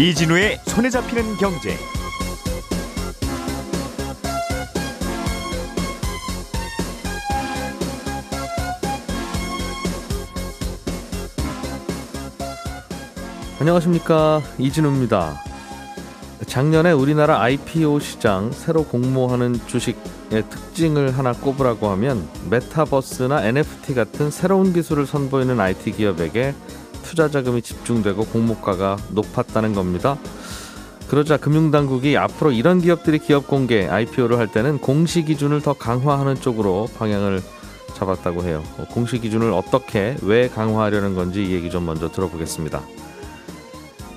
이진우의 손에 잡히는 경제. 안녕하십니까 이진우입니다. 작년에 우리나라 IPO 시장 새로 공모하는 주식의 특징을 하나 꼽으라고 하면 메타버스나 NFT 같은 새로운 기술을 선보이는 IT 기업에게 투자 자금이 집중되고 공모가가 높았다는 겁니다. 그러자 금융당국이 앞으로 이런 기업들이 기업 공개 IPO를 할 때는 공시 기준을 더 강화하는 쪽으로 방향을 잡았다고 해요. 공시 기준을 어떻게 왜 강화하려는 건지 이 얘기 좀 먼저 들어보겠습니다.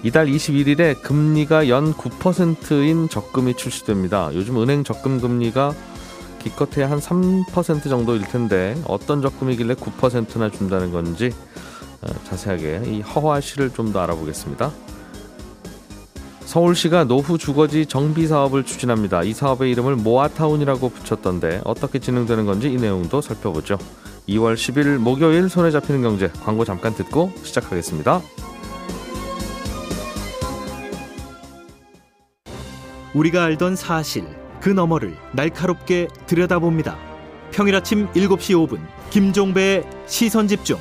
이달 21일에 금리가 연 9%인 적금이 출시됩니다. 요즘 은행 적금 금리가 기껏해야 한 3% 정도일 텐데 어떤 적금이길래 9%나 준다는 건지 어, 자세하게 이 허화 시를 좀 더 알아보겠습니다. 서울시가 노후 주거지 정비 사업을 추진합니다. 이 사업의 이름을 모아타운이라고 붙였던데 어떻게 진행되는 건지 이 내용도 살펴보죠. 2월 10일 목요일 손에 잡히는 경제 광고 잠깐 듣고 시작하겠습니다. 우리가 알던 사실 그 너머를 날카롭게 들여다봅니다. 평일 아침 7시 5분 김종배의 시선 집중.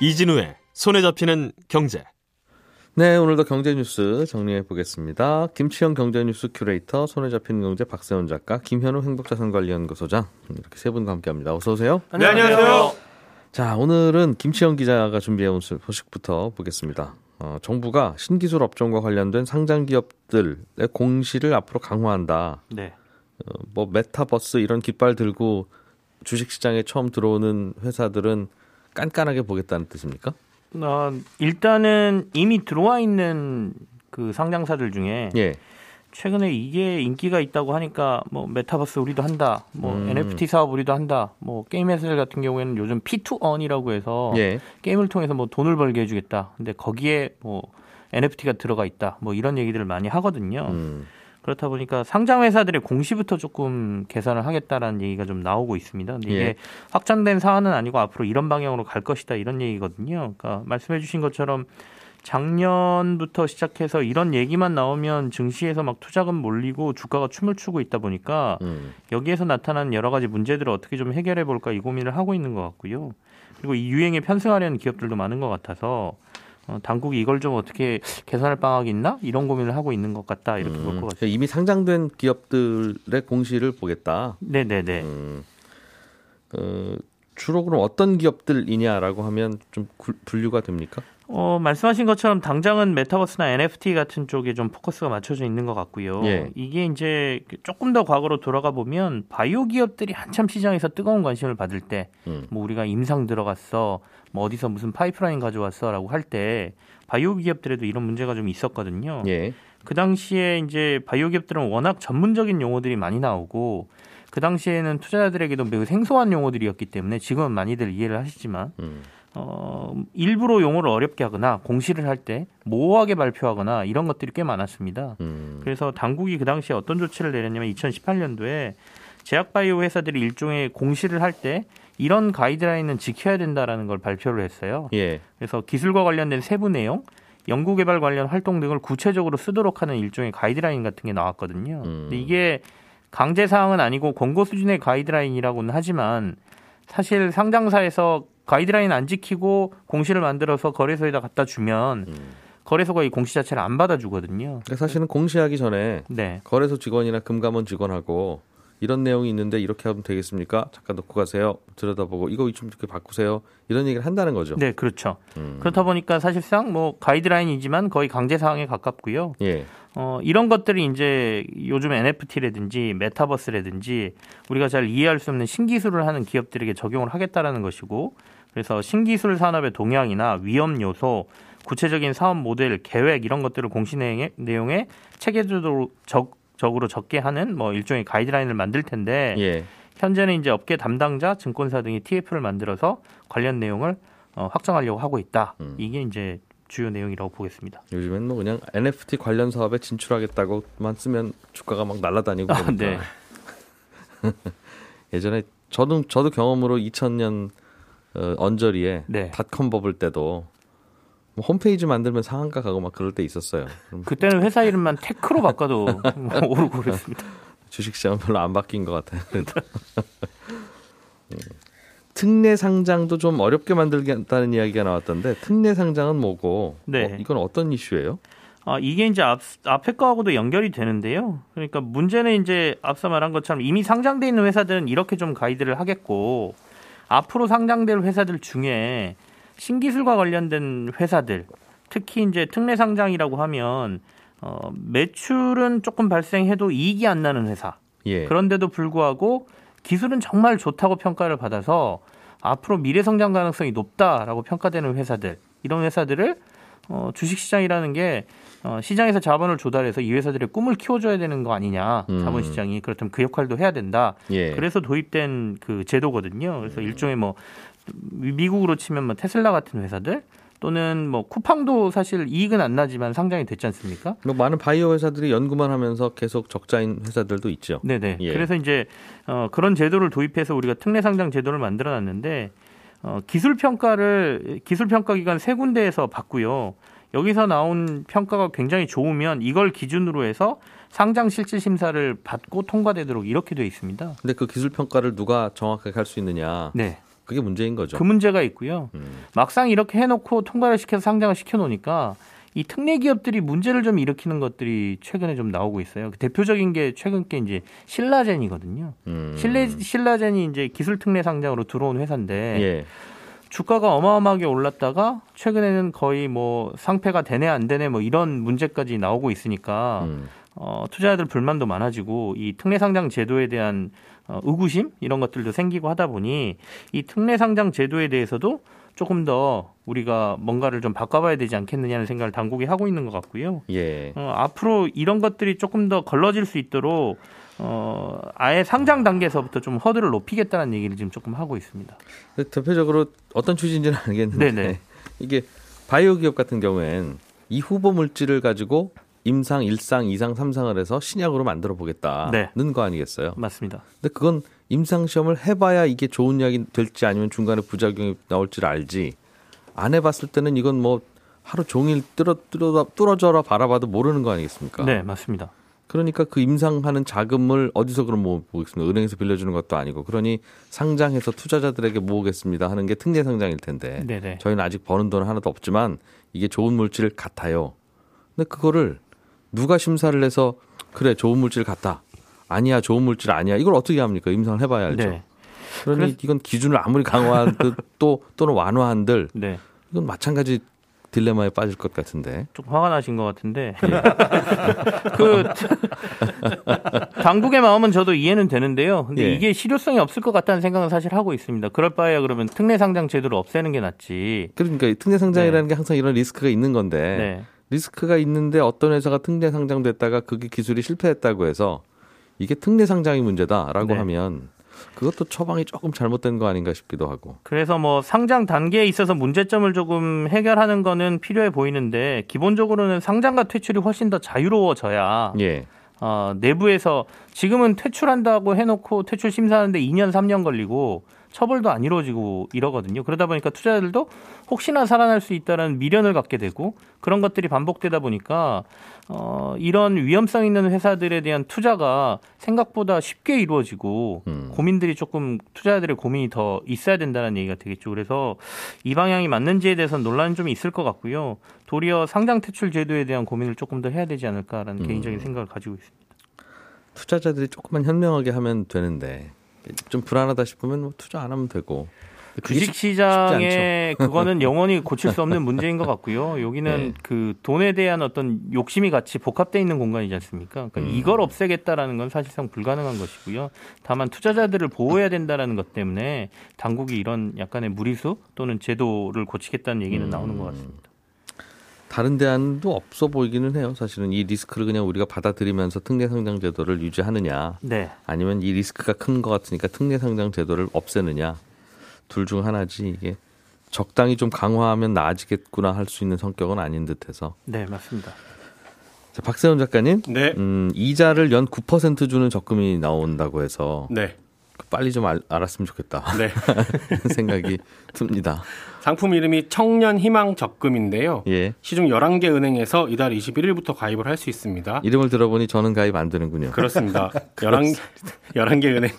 이진우의 손에 잡히는 경제. 네, 오늘도 경제 뉴스 정리해 보겠습니다. 김치영 경제 뉴스 큐레이터, 손에 잡히는 경제 박세훈 작가, 김현우 행복자산관리연구소장 이렇게 세 분과 함께합니다. 어서 오세요. 네, 안녕하세요. 자, 오늘은 김치영 기자가 준비해 온 소식부터 보겠습니다. 어, 정부가 신기술 업종과 관련된 상장 기업들의 공시를 앞으로 강화한다. 네. 어, 뭐 메타버스 이런 깃발 들고 주식 시장에 처음 들어오는 회사들은 깐깐하게 보겠다는 뜻입니까? 어, 일단은 이미 들어와 있는 그 상장사들 중에 예. 최근에 이게 인기가 있다고 하니까 뭐 메타버스 우리도 한다, 뭐 음. NFT 사업 우리도 한다, 뭐 게임 회사들 같은 경우에는 요즘 P2E이라고 해서 예. 게임을 통해서 뭐 돈을 벌게 해주겠다. 근데 거기에 뭐 NFT가 들어가 있다, 뭐 이런 얘기들을 많이 하거든요. 음. 그렇다 보니까 상장 회사들의 공시부터 조금 개선을 하겠다라는 얘기가 좀 나오고 있습니다. 근데 이게 예. 확정된 사안은 아니고 앞으로 이런 방향으로 갈 것이다 이런 얘기거든요. 그러니까 말씀해 주신 것처럼 작년부터 시작해서 이런 얘기만 나오면 증시에서 막 투자금 몰리고 주가가 춤을 추고 있다 보니까 음. 여기에서 나타난 여러 가지 문제들을 어떻게 좀 해결해 볼까 이 고민을 하고 있는 것 같고요. 그리고 이 유행에 편승하려는 기업들도 많은 것 같아서 어, 당국이 이걸 좀 어떻게 개선할 방안이 있나 이런 고민을 하고 있는 것 같다 이렇게 볼것 음. 같습니다. 이미 상장된 기업들의 공시를 보겠다. 네네네. 음. 어, 주로 그럼 어떤 기업들이냐라고 하면 좀 구- 분류가 됩니까? 어, 말씀하신 것처럼 당장은 메타버스나 NFT 같은 쪽에 좀 포커스가 맞춰져 있는 것 같고요. 예. 이게 이제 조금 더 과거로 돌아가 보면 바이오 기업들이 한참 시장에서 뜨거운 관심을 받을 때, 음. 뭐 우리가 임상 들어갔어, 뭐 어디서 무슨 파이프라인 가져왔어라고 할 때 바이오 기업들에도 이런 문제가 좀 있었거든요. 예. 그 당시에 이제 바이오 기업들은 워낙 전문적인 용어들이 많이 나오고 그 당시에는 투자자들에게도 매우 생소한 용어들이었기 때문에 지금은 많이들 이해를 하시지만 음. 어, 일부러 용어를 어렵게 하거나 공시를 할 때 모호하게 발표하거나 이런 것들이 꽤 많았습니다. 음. 그래서 당국이 그 당시에 어떤 조치를 내렸냐면 2018년도에 제약바이오 회사들이 일종의 공시를 할 때 이런 가이드라인은 지켜야 된다라는 걸 발표를 했어요. 예. 그래서 기술과 관련된 세부 내용, 연구개발 관련 활동 등을 구체적으로 쓰도록 하는 일종의 가이드라인 같은 게 나왔거든요. 음. 근데 이게 강제 사항은 아니고 권고 수준의 가이드라인이라고는 하지만 사실 상장사에서 가이드라인 안 지키고 공시를 만들어서 거래소에다 갖다 주면 음. 거래소가 이 공시 자체를 안 받아주거든요. 그러니까 사실은 공시하기 전에 네. 거래소 직원이나 금감원 직원하고 이런 내용이 있는데 이렇게 하면 되겠습니까? 잠깐 놓고 가세요. 들여다보고 이거 좀 이렇게 바꾸세요. 이런 얘기를 한다는 거죠. 네, 그렇죠. 음. 그렇다 보니까 사실상 뭐 가이드라인이지만 거의 강제 사항에 가깝고요. 예. 어, 이런 것들이 이제 요즘 NFT라든지 메타버스라든지 우리가 잘 이해할 수 없는 신기술을 하는 기업들에게 적용을 하겠다라는 것이고 그래서 신기술 산업의 동향이나 위험 요소, 구체적인 사업 모델, 계획 이런 것들을 공시 내용에, 체계적으로 적, 적게 하는 뭐 일종의 가이드라인을 만들 텐데 예. 현재는 이제 업계 담당자, 증권사 등이 TF를 만들어서 관련 내용을 어, 확정하려고 하고 있다. 음. 이게 이제 주요 내용이라고 보겠습니다. 요즘엔 뭐 그냥 NFT 관련 사업에 진출하겠다고만 쓰면 주가가 막 날아다니고 아, 그러니까 네. 예전에 저도 저도 경험으로 2000년 어, 언저리에 네. 닷컴 버블 때도 뭐 홈페이지 만들면 상한가 가고 막 그럴 때 있었어요. 그럼 그때는 회사 이름만 테크로 바꿔도 오르고 그랬습니다. 주식시장은 별로 안 바뀐 것 같아요. 음. 특례 상장도 좀 어렵게 만들겠다는 이야기가 나왔던데 특례 상장은 뭐고 네. 어, 이건 어떤 이슈예요? 아, 이게 이제 앞, 앞에 거하고도 연결이 되는데요. 그러니까 문제는 이제 앞서 말한 것처럼 이미 상장돼 있는 회사들은 이렇게 좀 가이드를 하겠고 앞으로 상장될 회사들 중에 신기술과 관련된 회사들 특히 이제 특례 상장이라고 하면 어, 매출은 조금 발생해도 이익이 안 나는 회사 예. 그런데도 불구하고 기술은 정말 좋다고 평가를 받아서 앞으로 미래 성장 가능성이 높다라고 평가되는 회사들 이런 회사들을 어, 주식시장이라는 게 어, 시장에서 자본을 조달해서 이 회사들의 꿈을 키워줘야 되는 거 아니냐 음. 자본시장이 그렇다면 그 역할도 해야 된다 예. 그래서 도입된 그 제도거든요 그래서 일종의 뭐 미국으로 치면 뭐 테슬라 같은 회사들 또는 뭐 쿠팡도 사실 이익은 안 나지만 상장이 됐지 않습니까? 뭐 많은 바이오 회사들이 연구만 하면서 계속 적자인 회사들도 있죠. 네네. 예. 그래서 이제 어, 그런 제도를 도입해서 우리가 특례 상장 제도를 만들어놨는데 어, 기술 평가를 기술 평가 기관 세 군데에서 받고요. 여기서 나온 평가가 굉장히 좋으면 이걸 기준으로 해서 상장 실질 심사를 받고 통과되도록 이렇게 돼 있습니다. 근데 그 기술 평가를 누가 정확하게 할 수 있느냐? 네. 그게 문제인 거죠. 그 문제가 있고요. 음. 막상 이렇게 해놓고 통과를 시켜서 상장을 시켜놓으니까 이 특례 기업들이 문제를 좀 일으키는 것들이 최근에 좀 나오고 있어요. 그 대표적인 게 최근 게 이제 신라젠이거든요. 음. 신레, 신라젠이 이제 기술 특례 상장으로 들어온 회사인데 예. 주가가 어마어마하게 올랐다가 최근에는 거의 뭐 상패가 되네 안 되네 뭐 이런 문제까지 나오고 있으니까 음. 어, 투자자들 불만도 많아지고 이 특례 상장 제도에 대한 어, 의구심 이런 것들도 생기고 하다 보니 이 특례 상장 제도에 대해서도 조금 더 우리가 뭔가를 좀 바꿔봐야 되지 않겠느냐는 생각을 당국이 하고 있는 것 같고요. 예. 어, 앞으로 이런 것들이 조금 더 걸러질 수 있도록 어, 아예 상장 단계에서부터 좀 허들을 높이겠다는 얘기를 지금 조금 하고 있습니다. 대표적으로 어떤 취지인지는 알겠는데 네네. 이게 바이오 기업 같은 경우엔 이 후보 물질을 가지고 임상, 일상, 이상, 삼상을 해서 신약으로 만들어 보겠다는 네. 거 아니겠어요? 맞습니다. 근데 그건 임상 시험을 해봐야 이게 좋은 약이 될지 아니면 중간에 부작용이 나올지를 알지. 안 해봤을 때는 이건 뭐 하루 종일 뚫어 뚫어 뚫어져라 바라봐도 모르는 거 아니겠습니까? 네, 맞습니다. 그러니까 그 임상하는 자금을 어디서 그럼 모으겠습니까? 은행에서 빌려주는 것도 아니고 그러니 상장해서 투자자들에게 모으겠습니다 하는 게 특례 상장일 텐데 네네. 저희는 아직 버는 돈은 하나도 없지만 이게 좋은 물질 같아요. 근데 그거를 누가 심사를 해서 그래 좋은 물질 같다. 아니야 좋은 물질 아니야. 이걸 어떻게 합니까? 임상을 해봐야 알죠. 네. 그러니 그래서- 이건 기준을 아무리 강화한들 또 또는 완화한들 네. 이건 마찬가지 딜레마에 빠질 것 같은데. 조금 화가 나신 것 같은데 그 당국의 마음은 저도 이해는 되는데요. 근데 예. 이게 실효성이 없을 것 같다는 생각은 사실 하고 있습니다. 그럴 바에야 그러면 특례 상장 제도를 없애는 게 낫지. 그러니까 이 특례 상장이라는 게 항상 이런 리스크가 있는 건데 네. 리스크가 있는데 어떤 회사가 특례 상장됐다가 그게 기술이 실패했다고 해서 이게 특례 상장이 문제다라고 네. 하면 그것도 처방이 조금 잘못된 거 아닌가 싶기도 하고. 그래서 뭐 상장 단계에 있어서 문제점을 조금 해결하는 거는 필요해 보이는데 기본적으로는 상장과 퇴출이 훨씬 더 자유로워져야 예. 어, 내부에서 지금은 퇴출한다고 해놓고 퇴출 심사하는데 2년 3년 걸리고 처벌도 안 이루어지고 이러거든요. 그러다 보니까 투자자들도 혹시나 살아날 수 있다는 미련을 갖게 되고 그런 것들이 반복되다 보니까 어, 이런 위험성 있는 회사들에 대한 투자가 생각보다 쉽게 이루어지고 음. 고민들이 조금 투자자들의 고민이 더 있어야 된다는 얘기가 되겠죠. 그래서 이 방향이 맞는지에 대해서는 논란이 좀 있을 것 같고요. 도리어 상장 퇴출 제도에 대한 고민을 조금 더 해야 되지 않을까라는 음. 개인적인 생각을 가지고 있습니다. 투자자들이 조금만 현명하게 하면 되는데 좀 불안하다 싶으면 뭐 투자 안 하면 되고. 그게 쉽- 주식 시장에 그거는 영원히 고칠 수 없는 문제인 것 같고요. 여기는 네. 그 돈에 대한 어떤 욕심이 같이 복합돼 있는 공간이지 않습니까? 그러니까 음. 이걸 없애겠다라는 건 사실상 불가능한 것이고요. 다만 투자자들을 보호해야 된다라는 것 때문에 당국이 이런 약간의 무리수 또는 제도를 고치겠다는 얘기는 음. 나오는 것 같습니다. 다른 대안도 없어 보이기는 해요. 사실은 이 리스크를 그냥 우리가 받아들이면서 특례 상장 제도를 유지하느냐, 네. 아니면 이 리스크가 큰 것 같으니까 특례 상장 제도를 없애느냐, 둘 중 하나지 이게 적당히 좀 강화하면 나아지겠구나 할 수 있는 성격은 아닌 듯해서. 네, 맞습니다. 자, 박세훈 작가님, 네. 음, 이자를 연 9% 주는 적금이 나온다고 해서 네. 빨리 좀 알, 알았으면 좋겠다. 네. 생각이 듭니다. 상품 이름이 청년 희망 적금인데요. 예. 시중 11개 은행에서 이달 21일부터 가입을 할 수 있습니다. 이름을 들어보니 저는 가입 안 되는군요. 그렇습니다. 11, 11개 은행.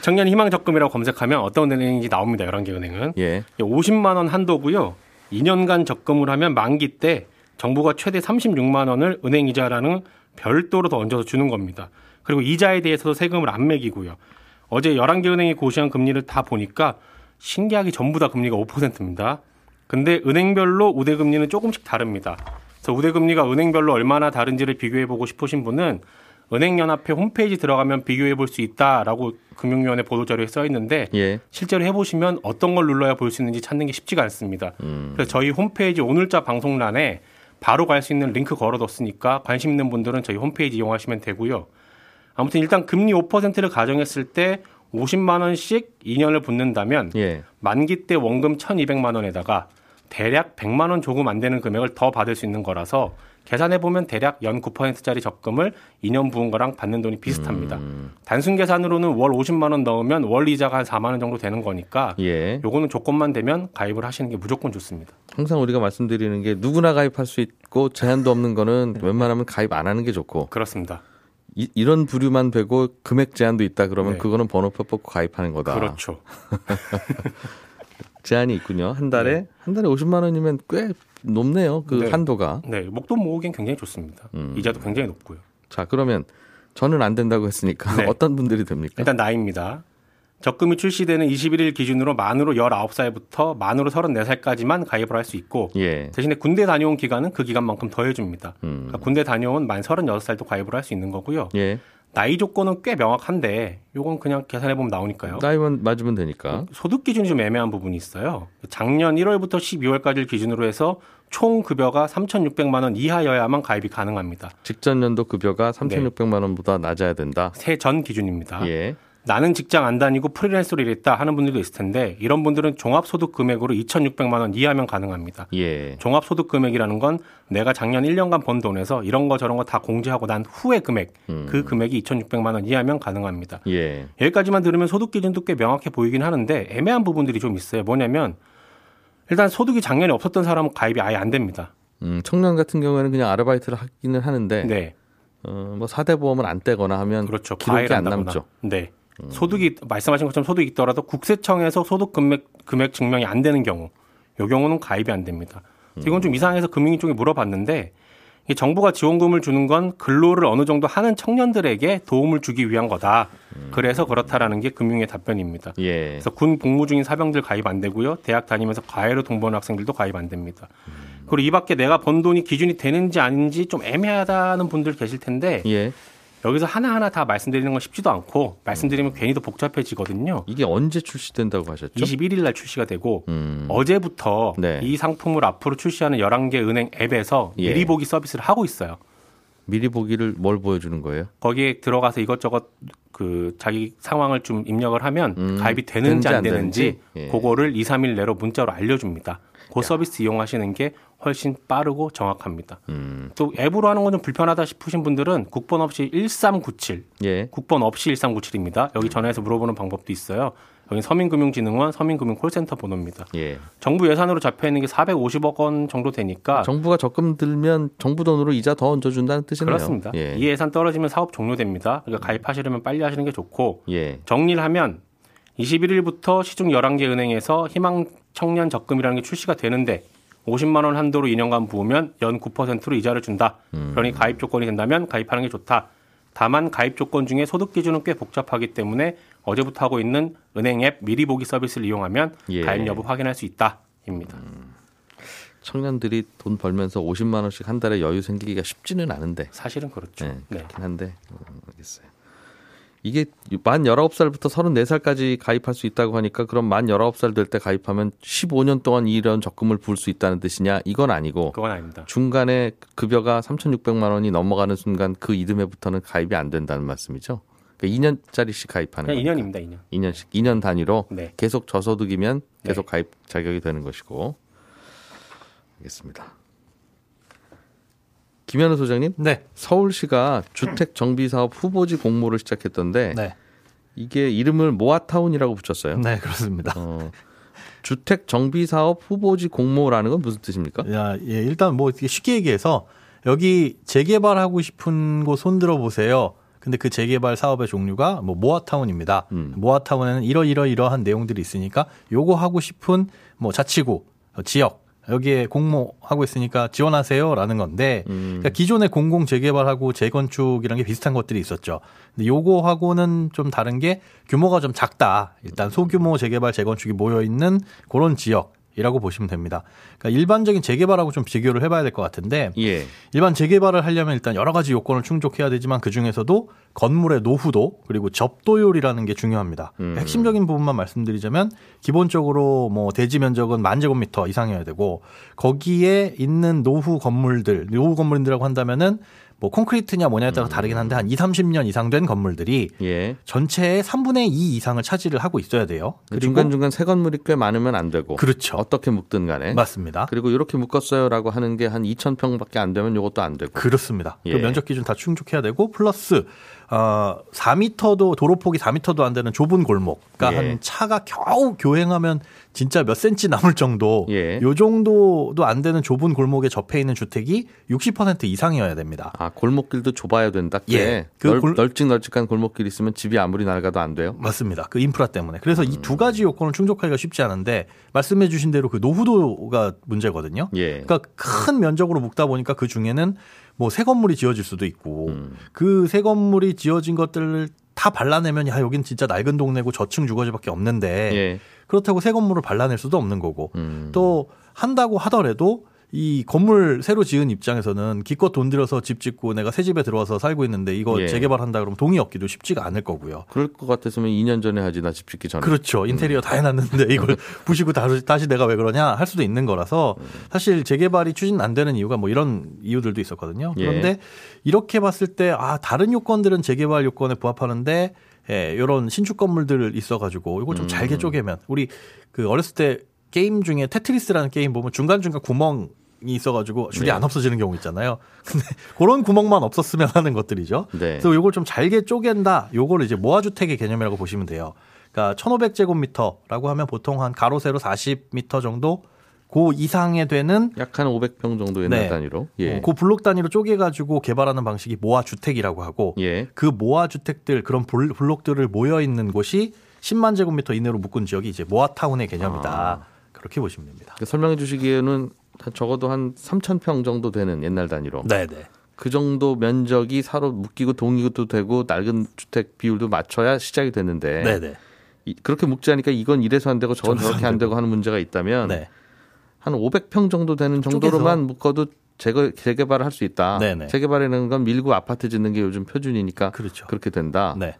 청년 희망 적금이라고 검색하면 어떤 은행인지 나옵니다. 11개 은행은. 예. 50만 원 한도고요. 2년간 적금을 하면 만기 때 정부가 최대 36만 원을 은행 이자라는 별도로 더 얹어서 주는 겁니다. 그리고 이자에 대해서도 세금을 안 매기고요. 어제 11개 은행이 고시한 금리를 다 보니까 신기하게 전부 다 금리가 5%입니다. 근데 은행별로 우대 금리는 조금씩 다릅니다. 그래서 우대 금리가 은행별로 얼마나 다른지를 비교해 보고 싶으신 분은 은행연합회 홈페이지 들어가면 비교해 볼 수 있다라고 금융위원회 보도자료에 써 있는데 예. 실제로 해보시면 어떤 걸 눌러야 볼 수 있는지 찾는 게 쉽지가 않습니다. 그래서 저희 홈페이지 오늘자 방송란에 바로 갈 수 있는 링크 걸어뒀으니까 관심 있는 분들은 저희 홈페이지 이용하시면 되고요. 아무튼 일단 금리 5%를 가정했을 때 50만 원씩 2년을 붙는다면 예. 만기 때 원금 1,200만 원에다가 대략 100만 원 조금 안 되는 금액을 더 받을 수 있는 거라서 계산해 보면 대략 연 9%짜리 적금을 2년 부은 거랑 받는 돈이 비슷합니다. 단순 계산으로는 월 50만 원 넣으면 월 이자가 한 4만 원 정도 되는 거니까 예. 요거는 조건만 되면 가입을 하시는 게 무조건 좋습니다. 항상 우리가 말씀드리는 게 누구나 가입할 수 있고 제한도 없는 거는 웬만하면 가입 안 하는 게 좋고 그렇습니다. 이, 런 부류만 되고 금액 제한도 있다 그러면 네. 그거는 번호표 뽑고 가입하는 거다. 그렇죠. 제한이 있군요. 한 달에 한 달에 50만 원이면 꽤 높네요. 그 네. 한도가. 네, 목돈 모으기엔 굉장히 좋습니다. 음. 이자도 굉장히 높고요. 자, 그러면 저는 안 된다고 했으니까 네. 어떤 분들이 됩니까? 일단 나이입니다. 적금이 출시되는 21일 기준으로 만으로 19살부터 만으로 34살까지만 가입을 할 수 있고 예. 대신에 군대 다녀온 기간은 그 기간만큼 더해줍니다. 음. 그러니까 군대 다녀온 만 36살도 가입을 할 수 있는 거고요. 예. 나이 조건은 꽤 명확한데 요건 그냥 계산해 보면 나오니까요. 나이만 맞으면 되니까. 소득 기준이 좀 애매한 부분이 있어요. 작년 1월부터 12월까지를 기준으로 해서 총 급여가 3,600만 원 이하여야만 가입이 가능합니다. 직전 연도 급여가 3,600만 원보다 낮아야 된다. 새전 기준입니다. 예. 나는 직장 안 다니고 프리랜서로 일했다 하는 분들도 있을 텐데 이런 분들은 종합소득 금액으로 2,600만 원 이하면 가능합니다. 예. 종합소득 금액이라는 건 내가 작년 1년간 번 돈에서 이런 거 저런 거 다 공제하고 난 후의 금액, 음. 그 금액이 2,600만 원 이하면 가능합니다. 예. 여기까지만 들으면 소득 기준도 꽤 명확해 보이긴 하는데 애매한 부분들이 좀 있어요. 뭐냐면 일단 소득이 작년에 없었던 사람은 가입이 아예 안 됩니다. 음, 청년 같은 경우에는 그냥 아르바이트를 하기는 하는데 네, 어, 뭐 사대 보험을 안 떼거나 하면 그렇죠. 기록이 안. 남죠. 네. 소득이 말씀하신 것처럼 소득이 있더라도 국세청에서 소득 금액 금액 증명이 안 되는 경우, 요 경우는 가입이 안 됩니다. 이건 좀 이상해서 금융위 쪽에 물어봤는데 이게 정부가 지원금을 주는 건 근로를 어느 정도 하는 청년들에게 도움을 주기 위한 거다. 그래서 그렇다라는 게 금융의 답변입니다. 예. 그래서 군 복무 중인 사병들 가입 안 되고요. 대학 다니면서 과외로 동번한 학생들도 가입 안 됩니다. 그리고 이 밖에 내가 번 돈이 기준이 되는지 아닌지 좀 애매하다는 분들 계실 텐데 예. 여기서 하나하나 다 말씀드리는 건 쉽지도 않고 말씀드리면 괜히 더 복잡해지거든요. 이게 언제 출시된다고 하셨죠? 21일 날 출시가 되고 음. 어제부터 네. 이 상품을 앞으로 출시하는 11개 은행 앱에서 예. 미리 보기 서비스를 하고 있어요. 미리 보기를 뭘 보여주는 거예요? 거기에 들어가서 이것저것 그 자기 상황을 좀 입력을 하면 음, 가입이 되는지 안 되는지, 되는지? 예. 그거를 2, 3일 내로 문자로 알려줍니다. 그 서비스 이용하시는 게 훨씬 빠르고 정확합니다. 음. 또 앱으로 하는 건 좀 불편하다 싶으신 분들은 국번 없이 1397, 예. 국번 없이 1397입니다. 여기 전화해서 물어보는 방법도 있어요. 여기 서민금융진흥원 서민금융 콜센터 번호입니다. 예. 정부 예산으로 잡혀 있는 게 450억 원 정도 되니까 정부가 적금 들면 정부 돈으로 이자 더 얹어준다는 뜻이네요. 그렇습니다. 예. 이 예산 떨어지면 사업 종료됩니다. 그러니까 가입하시려면 빨리 하시는 게 좋고 예. 정리를 하면 21일부터 시중 11개 은행에서 희망 청년 적금이라는 게 출시가 되는데 50만 원 한도로 2년간 부으면 연 9%로 이자를 준다. 그러니 가입 조건이 된다면 가입하는 게 좋다. 다만 가입 조건 중에 소득 기준은 꽤 복잡하기 때문에 어제부터 하고 있는 은행 앱 미리 보기 서비스를 이용하면 예. 가입 여부 확인할 수 있다입니다. 청년들이 돈 벌면서 50만 원씩 한 달에 여유 생기기가 쉽지는 않은데. 사실은 그렇죠. 네, 네. 그렇긴 한데 어, 알겠어요. 이게 만 19살부터 34살까지 가입할 수 있다고 하니까 그럼 만 19살 될 때 가입하면 15년 동안 이런 적금을 부을 수 있다는 뜻이냐? 이건 아니고 그건 아닙니다. 중간에 급여가 3,600만 원이 넘어가는 순간 그 이듬해부터는 가입이 안 된다는 말씀이죠. 그러니까 2년짜리씩 가입하는 거예요. 2년입니다. 2년. 2년씩 2년 단위로 네. 계속 저소득이면 계속 네. 가입 자격이 되는 것이고. 알겠습니다. 김현우 소장님, 네. 서울시가 주택 정비 사업 후보지 공모를 시작했던데 네. 이게 이름을 모아타운이라고 붙였어요. 네, 그렇습니다. 어, 주택 정비 사업 후보지 공모라는 건 무슨 뜻입니까? 야, 예, 일단 뭐 쉽게 얘기해서 여기 재개발하고 싶은 곳 손들어 보세요. 근데 그 재개발 사업의 종류가 뭐 모아타운입니다. 음. 모아타운에는 이러 이러 이러한 내용들이 있으니까 요거 하고 싶은 뭐 자치구, 어, 지역 여기에 공모하고 있으니까 지원하세요라는 건데 음. 그러니까 기존의 공공 재개발하고 재건축이란 게 비슷한 것들이 있었죠. 근데 요거하고는 좀 다른 게 규모가 좀 작다. 일단 소규모 재개발 재건축이 모여 있는 그런 지역 이라고 보시면 됩니다. 그러니까 일반적인 재개발하고 좀 비교를 해봐야 될 것 같은데 예. 일반 재개발을 하려면 일단 여러 가지 요건을 충족해야 되지만 그 중에서도 건물의 노후도 그리고 접도율이라는 게 중요합니다. 음. 핵심적인 부분만 말씀드리자면 기본적으로 뭐 대지 면적은 만 제곱미터 이상이어야 되고 거기에 있는 노후 건물들, 노후 건물들이라고 한다면은 뭐 콘크리트냐 뭐냐에 따라 다르긴 한데 한 2, 30년 이상 된 건물들이 예. 전체의 3분의 2 이상을 차지를 하고 있어야 돼요. 그리고 중간중간 새 건물이 꽤 많으면 안 되고. 그렇죠. 어떻게 묶든 간에. 맞습니다. 그리고 이렇게 묶었어요라고 하는 게 한 2,000평밖에 안 되면 이것도 안 되고. 그렇습니다. 예. 그 면적 기준 다 충족해야 되고 플러스 어 4미터도 도로폭이 4미터도 안 되는 좁은 골목. 그러니까 예. 한 차가 겨우 교행하면 진짜 몇 센치 남을 정도. 예. 요 정도도 안 되는 좁은 골목에 접해 있는 주택이 60% 이상이어야 됩니다. 아, 골목길도 좁아야 된다. 꽤. 예. 그 넓, 골- 널찍널찍한 골목길 있으면 집이 아무리 낡아도 안 돼요. 맞습니다. 그 인프라 때문에. 그래서 이 음. 두 가지 요건을 충족하기가 쉽지 않은데 말씀해 주신 대로 그 노후도가 문제거든요. 예. 그러니까 큰 면적으로 묶다 보니까 그 중에는 뭐 새 건물이 지어질 수도 있고 음. 그새 건물이 지어진 것들을 다 발라내면 야 여긴 진짜 낡은 동네고 저층 주거지밖에 없는데 예. 그렇다고 새 건물을 발라낼 수도 없는 거고 음. 또 한다고 하더라도 이 건물 새로 지은 입장에서는 기껏 돈 들여서 집 짓고 내가 새 집에 들어와서 살고 있는데 이거 예. 재개발한다 그러면 동의 얻기도 쉽지가 않을 거고요. 그럴 것 같았으면 2년 전에 하지 나 집 짓기 전에. 그렇죠. 인테리어 다 해놨는데 이걸 부시고 다시, 다시 내가 왜 그러냐 할 수도 있는 거라서 사실 재개발이 추진 안 되는 이유가 뭐 이런 이유들도 있었거든요. 예. 그런데 이렇게 봤을 때 아, 다른 요건들은 재개발 요건에 부합하는데 예, 이런 신축 건물들 있어가지고 이걸 좀 잘게 쪼개면 우리 그 어렸을 때 게임 중에 테트리스라는 게임 보면 중간중간 구멍 이 있어가지고 줄이 네. 안 없어지는 경우 있잖아요. 근데 그런 구멍만 없었으면 하는 것들이죠. 네. 그래서 요걸 좀 잘게 쪼갠다. 요거를 이제 모아주택의 개념이라고 보시면 돼요. 그러니까 1,500제곱미터라고 하면 보통 한 가로 세로 40m 정도 그 이상에 되는 약 한 500평 정도 옛날 네. 단위로. 예. 어, 그 블록 단위로 쪼개가지고 개발하는 방식이 모아 주택이라고 하고 예. 그 모아 주택들 그런 블- 블록들을 모여 있는 곳이 10만 제곱미터 이내로 묶은 지역이 이제 모아타운의 개념이다. 아. 그렇게 보시면 됩니다. 그 설명해 주시기에는 한 적어도 한 3,000평 정도 되는 옛날 단위로. 네 네. 그 정도 면적이 서로 묶이고 동이도 되고 낡은 주택 비율도 맞춰야 시작이 되는데 네 네. 이- 그렇게 묶지 않으니까 이건 이래서 안 되고 저건 저렇게 안안 되고 하는 문제가 있다면 네. 한 500평 정도 되는 정도로만 묶어도 재개, 재개발을 할 수 있다. 네네. 재개발이라는 건 밀고 아파트 짓는 게 요즘 표준이니까 그렇죠. 그렇게 된다. 네.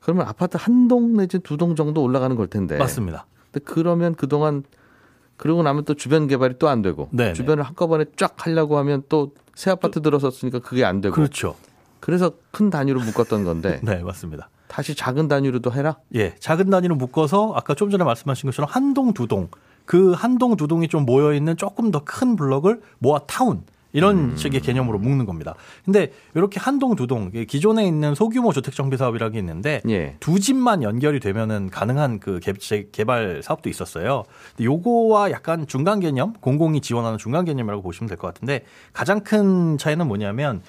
그러면 아파트 한 동 내지 두 동 정도 올라가는 걸 텐데. 맞습니다. 근데 그러면 그동안 그러고 나면 또 주변 개발이 또 안 되고 네네. 주변을 한꺼번에 쫙 하려고 하면 또 새 아파트 들어섰으니까 그게 안 되고 그렇죠. 그래서 큰 단위로 묶었던 건데 네, 맞습니다. 다시 작은 단위로도 해라. 예, 작은 단위로 묶어서 아까 좀 전에 말씀하신 것처럼 한 동, 두 동. 그 한 동, 두 동이 좀 모여 있는 조금 더 큰 블럭을 모아 타운 이런 식의 개념으로 묶는 겁니다. 근데 이렇게 한 동, 두 동, 기존에 있는 소규모 주택 정비 사업이라고 있는데 예. 두 집만 연결이 되면은 가능한 그 개- 개발 사업도 있었어요. 근데 요거와 약간 중간 개념, 공공이 지원하는 중간 개념이라고 보시면 될 것 같은데 가장 큰 차이는 뭐냐면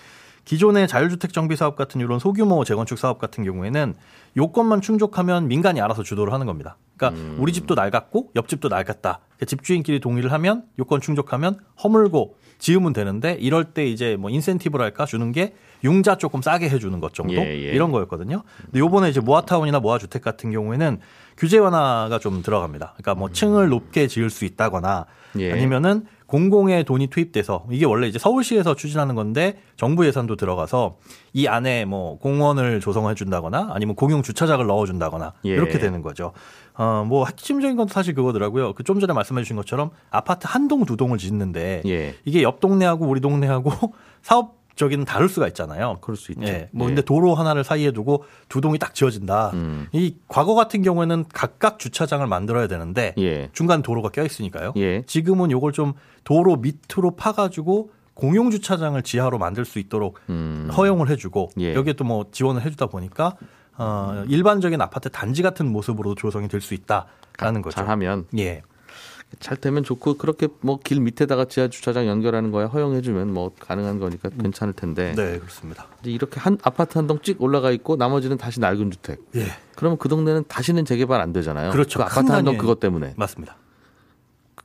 기존의 자율주택 정비 사업 같은 이런 소규모 재건축 사업 같은 경우에는 요건만 충족하면 민간이 알아서 주도를 하는 겁니다. 그러니까 우리 집도 낡았고 옆집도 낡았다. 그러니까 집주인끼리 동의를 하면 요건 충족하면 허물고 지으면 되는데 이럴 때 이제 뭐 인센티브랄까 주는 게 융자 조금 싸게 해주는 것 정도 예, 예. 이런 거였거든요. 근데 요번에 이제 모아타운이나 모아주택 같은 경우에는 규제 완화가 좀 들어갑니다. 그러니까 뭐 층을 높게 지을 수 있다거나 예. 아니면은 공공의 돈이 투입돼서 이게 원래 이제 서울시에서 추진하는 건데 정부 예산도 들어가서 이 안에 뭐 공원을 조성해 준다거나 아니면 공용 주차장을 넣어 준다거나 예. 이렇게 되는 거죠. 어, 뭐 핵심적인 건 사실 그거더라고요. 그 좀 전에 말씀해 주신 것처럼 아파트 한 동 두 동을 짓는데 예. 이게 옆 동네하고 우리 동네하고 사업 적인 다를 수가 있잖아요. 그럴 수 있죠. 예. 뭐 예. 근데 도로 하나를 사이에 두고 두 동이 딱 지어진다. 음. 이 과거 같은 경우에는 각각 주차장을 만들어야 되는데 예. 중간 도로가 껴 있으니까요. 예. 지금은 요걸 좀 도로 밑으로 파가지고 공용 주차장을 지하로 만들 수 있도록 음. 허용을 해주고 예. 여기에 또 뭐 지원을 해주다 보니까 어, 일반적인 아파트 단지 같은 모습으로 조성이 될 수 있다라는 거죠. 잘하면 예. 잘 되면 좋고 그렇게 뭐 길 밑에다가 지하 주차장 연결하는 거야 허용해주면 뭐 가능한 거니까 괜찮을 텐데 네, 그렇습니다. 이렇게 한 아파트 한 동 찍 올라가 있고 나머지는 다시 낡은 주택. 예. 그러면 그 동네는 다시는 재개발 안 되잖아요. 그렇죠. 그 아파트 한동큰 그것 때문에. 맞습니다.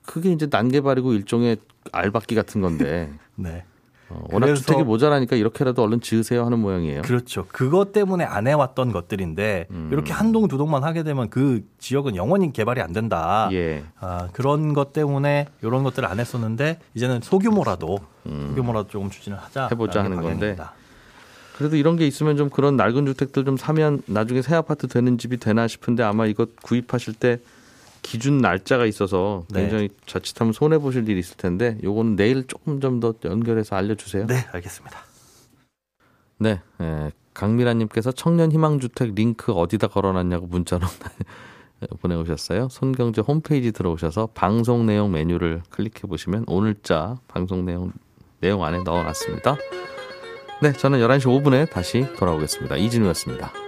그게 이제 난개발이고 일종의 알박기 같은 건데 네. 어, 워낙 주택이 모자라니까 이렇게라도 얼른 지으세요 하는 모양이에요. 그렇죠. 그것 때문에 안 해왔던 것들인데 음. 이렇게 한 동 두 동만 하게 되면 그 지역은 영원히 개발이 안 된다. 예. 아, 그런 것 때문에 이런 것들을 안 했었는데 이제는 소규모라도 소규모라도 조금 추진을 하자. 음. 해보자 하는 건데. 방향입니다. 그래도 이런 게 있으면 좀 그런 낡은 주택들 좀 사면 나중에 새 아파트 되는 집이 되나 싶은데 아마 이거 구입하실 때 기준 날짜가 있어서 네. 굉장히 자칫하면 손해 보실 일이 있을 텐데 요거는 내일 조금 좀 더 연결해서 알려주세요. 네, 알겠습니다. 네, 예, 강미라님께서 청년 희망주택 링크 어디다 걸어놨냐고 문자로 보내오셨어요. 손경제 홈페이지 들어오셔서 방송 내용 메뉴를 클릭해 보시면 오늘자 방송 내용 내용 안에 넣어놨습니다. 네, 저는 11시 5분에 다시 돌아오겠습니다. 이진우였습니다.